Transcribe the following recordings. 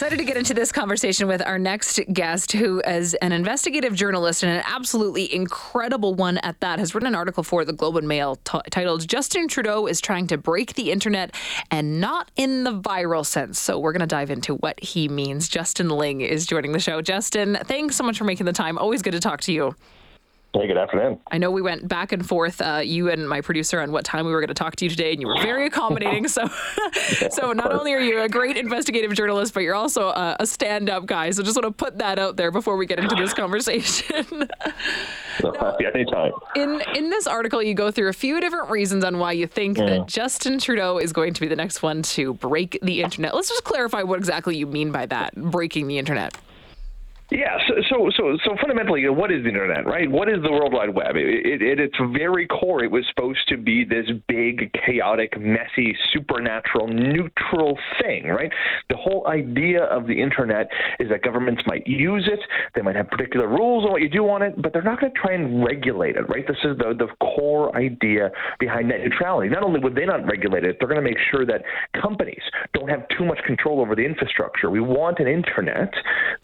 Excited to get into this conversation with our next guest, who is an investigative journalist and an absolutely incredible one at that, has written an article for the Globe and Mail t- titled Justin Trudeau is trying to break the internet and not in the viral sense. So we're going to dive into what he means. Justin Ling is joining the show. Justin, thanks so much for making the time. Always good to talk to you. Hey, good afternoon. I know we went back and forth, uh, you and my producer, on what time we were going to talk to you today, and you were very accommodating. so, so not only are you a great investigative journalist, but you're also a, a stand-up guy. So, just want to put that out there before we get into this conversation. no, now, anytime. In in this article, you go through a few different reasons on why you think mm. that Justin Trudeau is going to be the next one to break the internet. Let's just clarify what exactly you mean by that, breaking the internet. Yeah, so, so so fundamentally, uh, what is the internet, right? What is the World Wide Web? It, at its very core, it was supposed to be this big, chaotic, messy, supernatural, neutral thing, right? The whole idea of the internet is that governments might use it, they might have particular rules on what you do on it, but they're not going to try and regulate it, right? This is the the core idea behind net neutrality. Not only would they not regulate it, they're going to make sure that companies don't have too much control over the infrastructure. We want an internet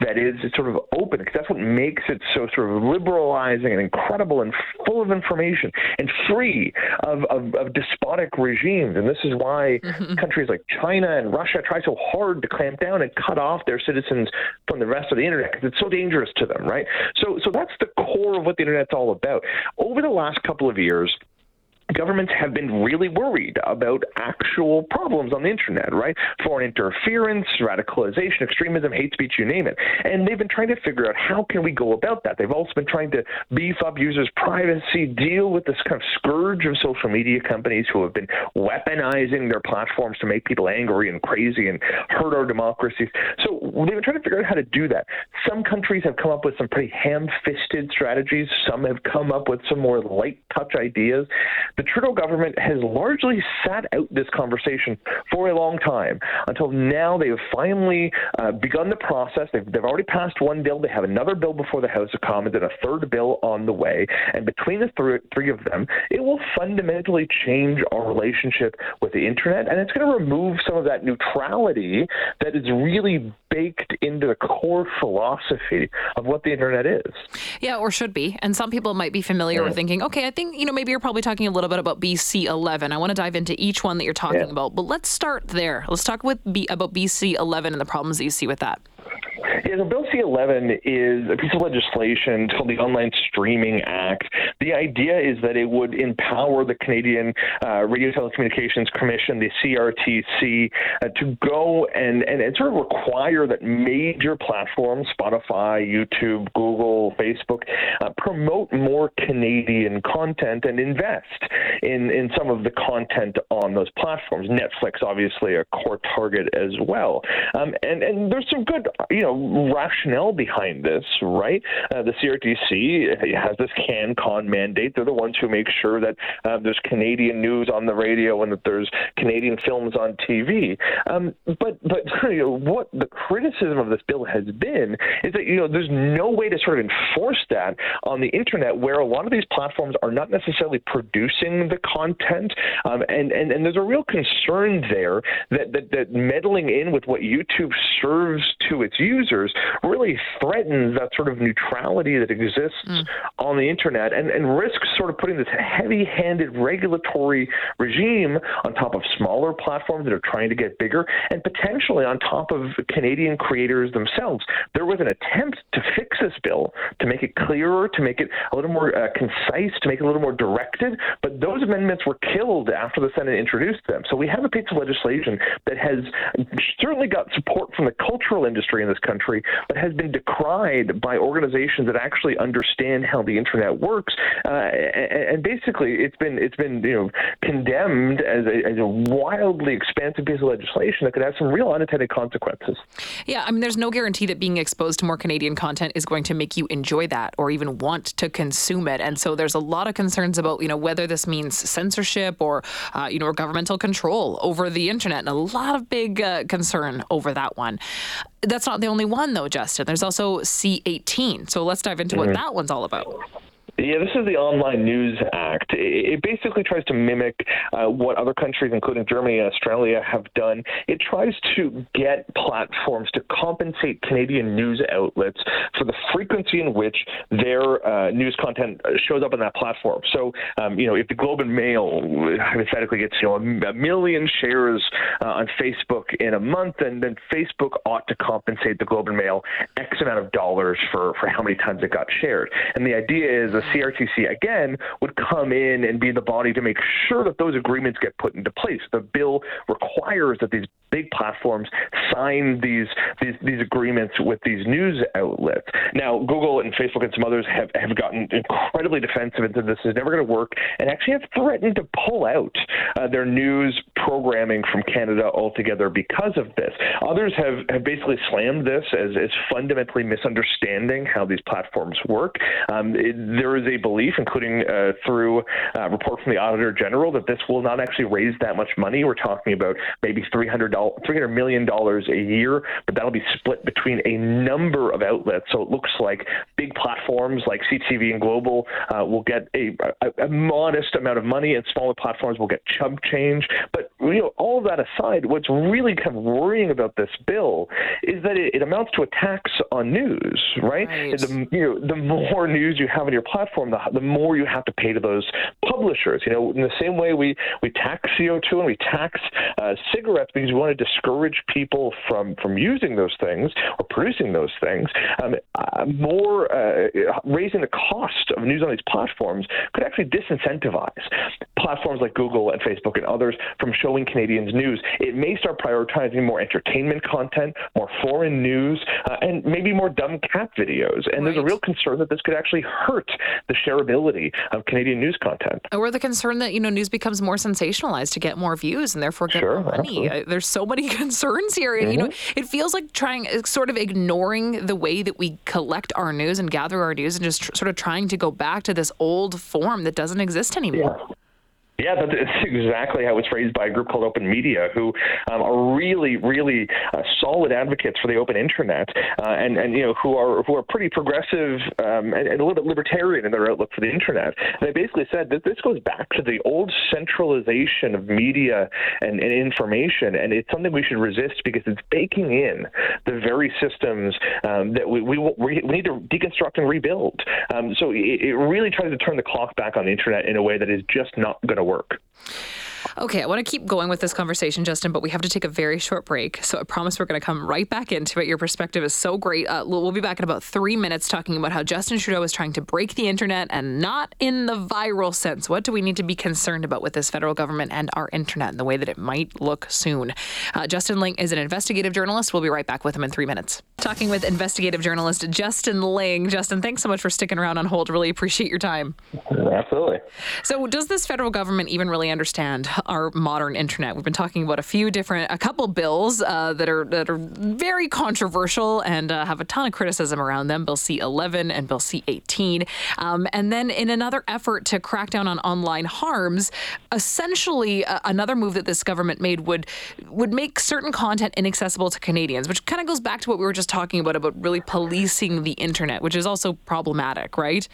that is sort of of open because that's what makes it so sort of liberalizing and incredible and full of information and free of, of, of despotic regimes. And this is why mm-hmm. countries like China and Russia try so hard to clamp down and cut off their citizens from the rest of the internet because it's so dangerous to them, right? So, so that's the core of what the internet's all about. Over the last couple of years, governments have been really worried about actual problems on the internet, right? Foreign interference, radicalization, extremism, hate speech, you name it. And they've been trying to figure out how can we go about that. They've also been trying to beef up users' privacy, deal with this kind of scourge of social media companies who have been weaponizing their platforms to make people angry and crazy and hurt our democracies. So they've been trying to figure out how to do that. Some countries have come up with some pretty ham-fisted strategies. Some have come up with some more light touch ideas the Trudeau government has largely sat out this conversation for a long time until now they have finally uh, begun the process. They've, they've already passed one bill. They have another bill before the House of Commons and a third bill on the way. And between the th- three of them, it will fundamentally change our relationship with the internet. And it's going to remove some of that neutrality that is really baked into the core philosophy of what the internet is. Yeah, or should be. And some people might be familiar with thinking, okay, I think, you know, maybe you're probably talking a little bit about BC 11. I want to dive into each one that you're talking yeah. about, but let's start there. Let's talk with B- about BC 11 and the problems that you see with that. Yeah, so Bill C 11 is a piece of legislation called the Online Streaming Act. The idea is that it would empower the Canadian uh, Radio Telecommunications Commission, the CRTC, uh, to go and, and, and sort of require that major platforms, Spotify, YouTube, Google, Facebook, uh, promote more Canadian content and invest in, in some of the content on those platforms. Netflix, obviously, a core target as well. Um, and, and there's some good, you know, rationale behind this, right? Uh, the CRTC has this CanCon mandate. They're the ones who make sure that uh, there's Canadian news on the radio and that there's Canadian films on TV. Um, but but you know, what the criticism of this bill has been is that you know there's no way to sort of enforce that on the internet where a lot of these platforms are not necessarily producing the content, um, and, and and there's a real concern there that, that that meddling in with what YouTube serves to its users really threatens that sort of neutrality that exists mm. on the internet and, and risks sort of putting this heavy handed regulatory regime on top of smaller platforms that are trying to get bigger and potentially on top of Canadian creators themselves. There was an attempt to fix this bill, to make it clearer, to make it a little more uh, concise, to make it a little more directed, but those amendments were killed after the Senate introduced them. So we have a piece of legislation that has certainly got support from the cultural industry in this country, but has been decried by organizations that actually understand how the internet works. Uh, and, and, basically, it's been it's been you know condemned as a, as a wildly expansive piece of legislation that could have some real unintended consequences. Yeah, I mean, there's no guarantee that being exposed to more Canadian content is going to make you enjoy that or even want to consume it. And so there's a lot of concerns about you know whether this means censorship or uh, you know governmental control over the internet, and a lot of big uh, concern over that one. That's not the only one, though, Justin. There's also C18. So let's dive into mm-hmm. what that one's all about. Yeah, this is the Online News Act. It basically tries to mimic uh, what other countries, including Germany and Australia, have done. It tries to get platforms to compensate Canadian news outlets for the frequency in which their uh, news content shows up on that platform. So, um, you know, if the Globe and Mail hypothetically gets you know a, million shares uh, on Facebook in a month, and then Facebook ought to compensate the Globe and Mail X amount of dollars for for how many times it got shared. And the idea is the CRTC again would come in and be the body to make sure that those agreements get put into place. The bill requires that these big platforms sign these these, these agreements with these news outlets. Now, Google and Facebook and some others have, have gotten incredibly defensive and said this is never going to work, and actually have threatened to pull out uh, their news programming from Canada altogether because of this. Others have, have basically slammed this as, as fundamentally misunderstanding how these platforms work. Um, it, there is a belief, including uh, through a uh, report from the Auditor General, that this will not actually raise that much money. We're talking about maybe $300 $300 million a year, but that'll be split between a number of outlets. So it looks like big platforms like CTV and Global uh, will get a, a, a, modest amount of money, and smaller platforms will get chump change. But you know, all of that aside, what's really kind of worrying about this bill is that it, it amounts to a tax on news, right? right. The, you know, the more news you have on your platform, the, the more you have to pay to those publishers. You know, in the same way we, we tax CO2 and we tax uh, cigarettes because we want to discourage people from, from using those things or producing those things, um, uh, more uh, raising the cost of news on these platforms could actually disincentivize platforms like Google and Facebook and others from showing Canadians news. It may start prioritizing more entertainment content, more foreign news, uh, and maybe more dumb cat videos. And right. there's a real concern that this could actually hurt the shareability of Canadian news content. Or the concern that you know news becomes more sensationalized to get more views and therefore get sure, more money. Uh, there's so many concerns here. Mm-hmm. You know, mm-hmm. it feels like trying, uh, sort of ignoring the way that we collect our news and gather our news, and just tr- sort of trying to go back to this old form that doesn't exist anymore. Yeah. Yeah, that's exactly how it's phrased by a group called Open Media, who um, are really, really uh, solid advocates for the open internet, uh, and and you know who are who are pretty progressive um, and, and, a little bit libertarian in their outlook for the internet. And they basically said that this goes back to the old centralization of media and, and information, and it's something we should resist because it's baking in the very systems um, that we, we, we need to deconstruct and rebuild. Um, so it, it really tries to turn the clock back on the internet in a way that is just not going to work. Okay, I want to keep going with this conversation, Justin, but we have to take a very short break. So I promise we're going to come right back into it. Your perspective is so great. Uh, we'll be back in about three minutes talking about how Justin Trudeau is trying to break the internet and not in the viral sense. What do we need to be concerned about with this federal government and our internet and the way that it might look soon? Uh, Justin Ling is an investigative journalist. We'll be right back with him in three minutes. Talking with investigative journalist Justin Ling. Justin, thanks so much for sticking around on hold. Really appreciate your time. Absolutely. So, does this federal government even really understand our modern internet. We've been talking about a few different, a couple bills uh, that are that are very controversial and uh, have a ton of criticism around them. Bill C11 and Bill C18, um, and then in another effort to crack down on online harms, essentially uh, another move that this government made would would make certain content inaccessible to Canadians, which kind of goes back to what we were just talking about about really policing the internet, which is also problematic, right?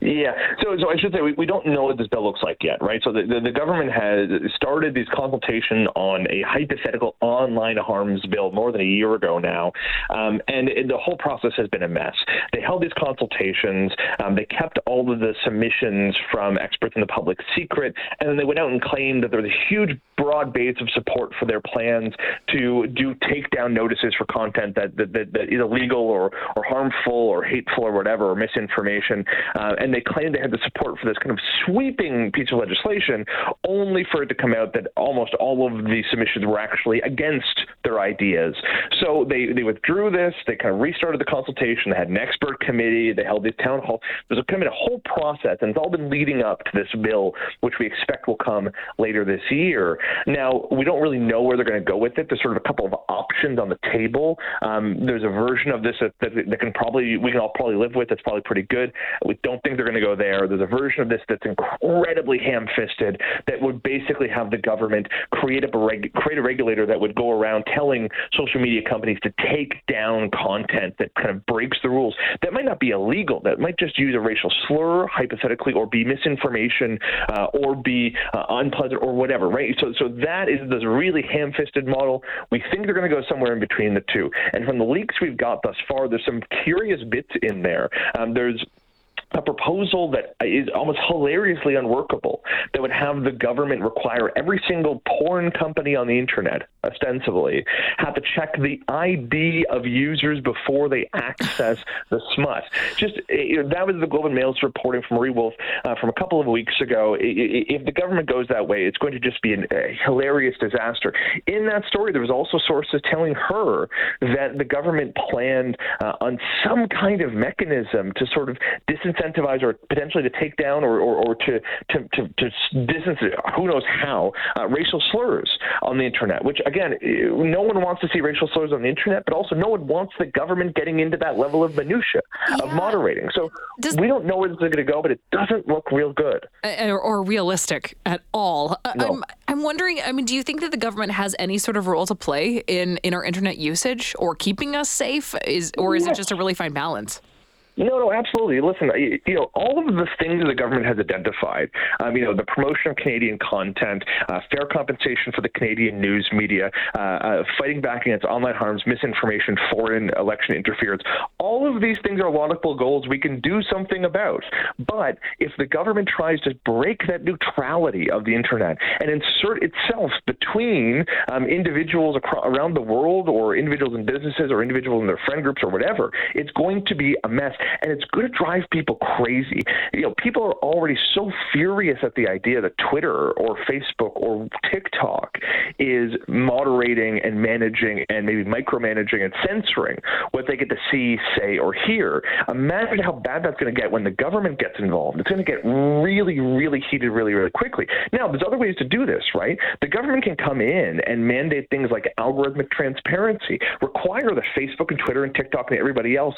Yeah, so so I should say we, we don't know what this bill looks like yet, right? So the, the, the government has started this consultation on a hypothetical online harms bill more than a year ago now, um, and it, the whole process has been a mess. They held these consultations, um, they kept all of the submissions from experts in the public secret, and then they went out and claimed that there was a huge broad base of support for their plans to do takedown notices for content that that, that, that is illegal or or harmful or hateful or whatever or misinformation. Uh, and they claimed they had the support for this kind of sweeping piece of legislation, only for it to come out that almost all of the submissions were actually against their ideas. So they, they withdrew this, they kind of restarted the consultation, they had an expert committee, they held these town hall. There's kind of a whole process, and it's all been leading up to this bill, which we expect will come later this year. Now, we don't really know where they're going to go with it. There's sort of a couple of options on the table. Um, there's a version of this that, that, that, can probably we can all probably live with. That's probably pretty good. We don't think they're going to go there. There's a version of this that's incredibly ham-fisted that would basically have the government create a reg- create a regulator that would go around telling social media companies to take down content that kind of breaks the rules. That might not be illegal. That might just use a racial slur, hypothetically, or be misinformation, uh, or be uh, unpleasant, or whatever. Right. So, so that is this really ham-fisted model. We think they're going to go somewhere in between the two. And from the leaks we've got thus far, there's some curious bits in there. Um, there's a proposal that is almost hilariously unworkable that would have the government require every single porn company on the internet, ostensibly, have to check the ID of users before they access the smut. Just you know, that was the Globe and Mail's reporting from Marie Woolf uh, from a couple of weeks ago. If the government goes that way, it's going to just be a hilarious disaster. In that story, there was also sources telling her that the government planned uh, on some kind of mechanism to sort of disincentivize incentivize or potentially to take down or, or, or to, to, to, to, distance, who knows how, uh, racial slurs on the internet, which, again, no one wants to see racial slurs on the internet, but also no one wants the government getting into that level of minutia yeah. of moderating. So Does, we don't know where this is going to go, but it doesn't look real good. Or, or realistic at all. No. I'm, I'm wondering, I mean, do you think that the government has any sort of role to play in, in our internet usage or keeping us safe? Is Or is yes. it just a really fine balance? No, no, absolutely. Listen, you know, all of the things that the government has identified, um, you know, the promotion of Canadian content, uh, fair compensation for the Canadian news media, uh, uh, fighting back against online harms, misinformation, foreign election interference, all of these things are laudable goals we can do something about. But if the government tries to break that neutrality of the internet and insert itself between um, individuals across, around the world or individuals in businesses or individuals in their friend groups or whatever, it's going to be a mess and it's going to drive people crazy. You know, people are already so furious at the idea that Twitter or Facebook or TikTok is moderating and managing and maybe micromanaging and censoring what they get to see, say, or hear. Imagine how bad that's going to get when the government gets involved. It's going to get really, really heated really, really quickly. Now, there's other ways to do this, right? The government can come in and mandate things like algorithmic transparency, require that Facebook and Twitter and TikTok and everybody else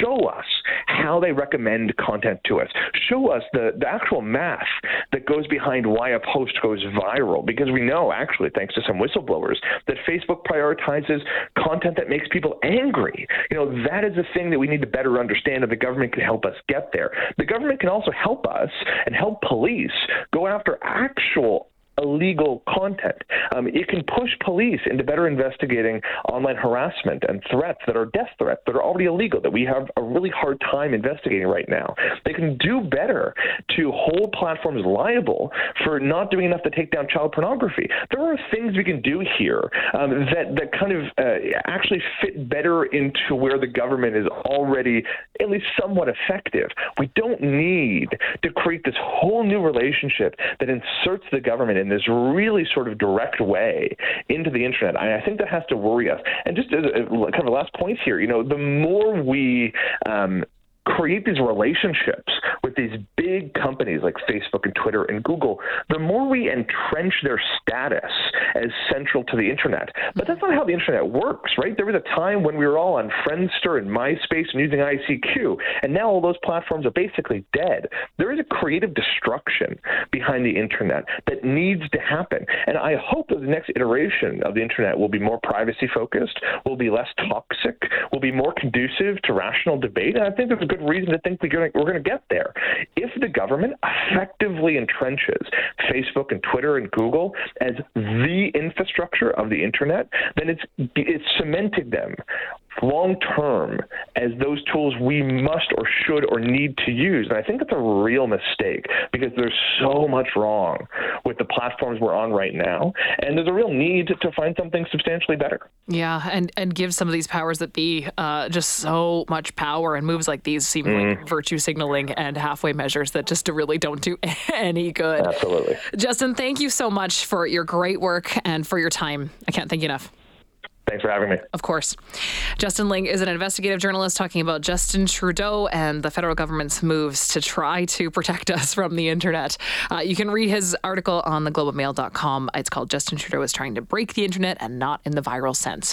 show us how they recommend content to us. Show us the, the actual math that goes behind why a post goes viral, because we know, actually, thanks to some whistleblowers, that Facebook prioritizes content that makes people angry. You know, that is a thing that we need to better understand, and the government can help us get there. The government can also help us and help police go after actual illegal content. Um, it can push police into better investigating online harassment and threats that are death threats that are already illegal, that we have a really hard time investigating right now. They can do better to hold platforms liable for not doing enough to take down child pornography. There are things we can do here um, that, that kind of uh, actually fit better into where the government is already at least somewhat effective. We don't need to create this whole new relationship that inserts the government in this really sort of direct way into the internet. I, I think that has to worry us. And just as a, kind of a last point here, you know, the more we um, create these relationships with these big companies like Facebook and Twitter and Google, the more we entrench their status as central to the internet. But that's not how the internet works, right? There was a time when we were all on Friendster and MySpace and using ICQ, and now all those platforms are basically dead. There is a creative destruction behind the internet that needs to happen. And I hope that the next iteration of the internet will be more privacy focused, will be less toxic, will be more conducive to rational debate. And I think there's a good reason to think we're going we're going to get there. If the government effectively entrenches Facebook and Twitter and Google as the infrastructure of the internet, then it's it's cemented them long term as those tools we must or should or need to use. And I think that's a real mistake because there's so much wrong with the platforms we're on right now. And there's a real need to, find something substantially better. Yeah, and, and give some of these powers that be uh, just so much power. And moves like these seem mm. like virtue signaling and halfway measures that just really don't do any good. Absolutely. Justin, thank you so much for your great work and for your time. I can't thank you enough. Thanks for having me. Of course. Justin Ling is an investigative journalist talking about Justin Trudeau and the federal government's moves to try to protect us from the internet. Uh, you can read his article on theglobeandmail.com. It's called Justin Trudeau is trying to break the internet and not in the viral sense.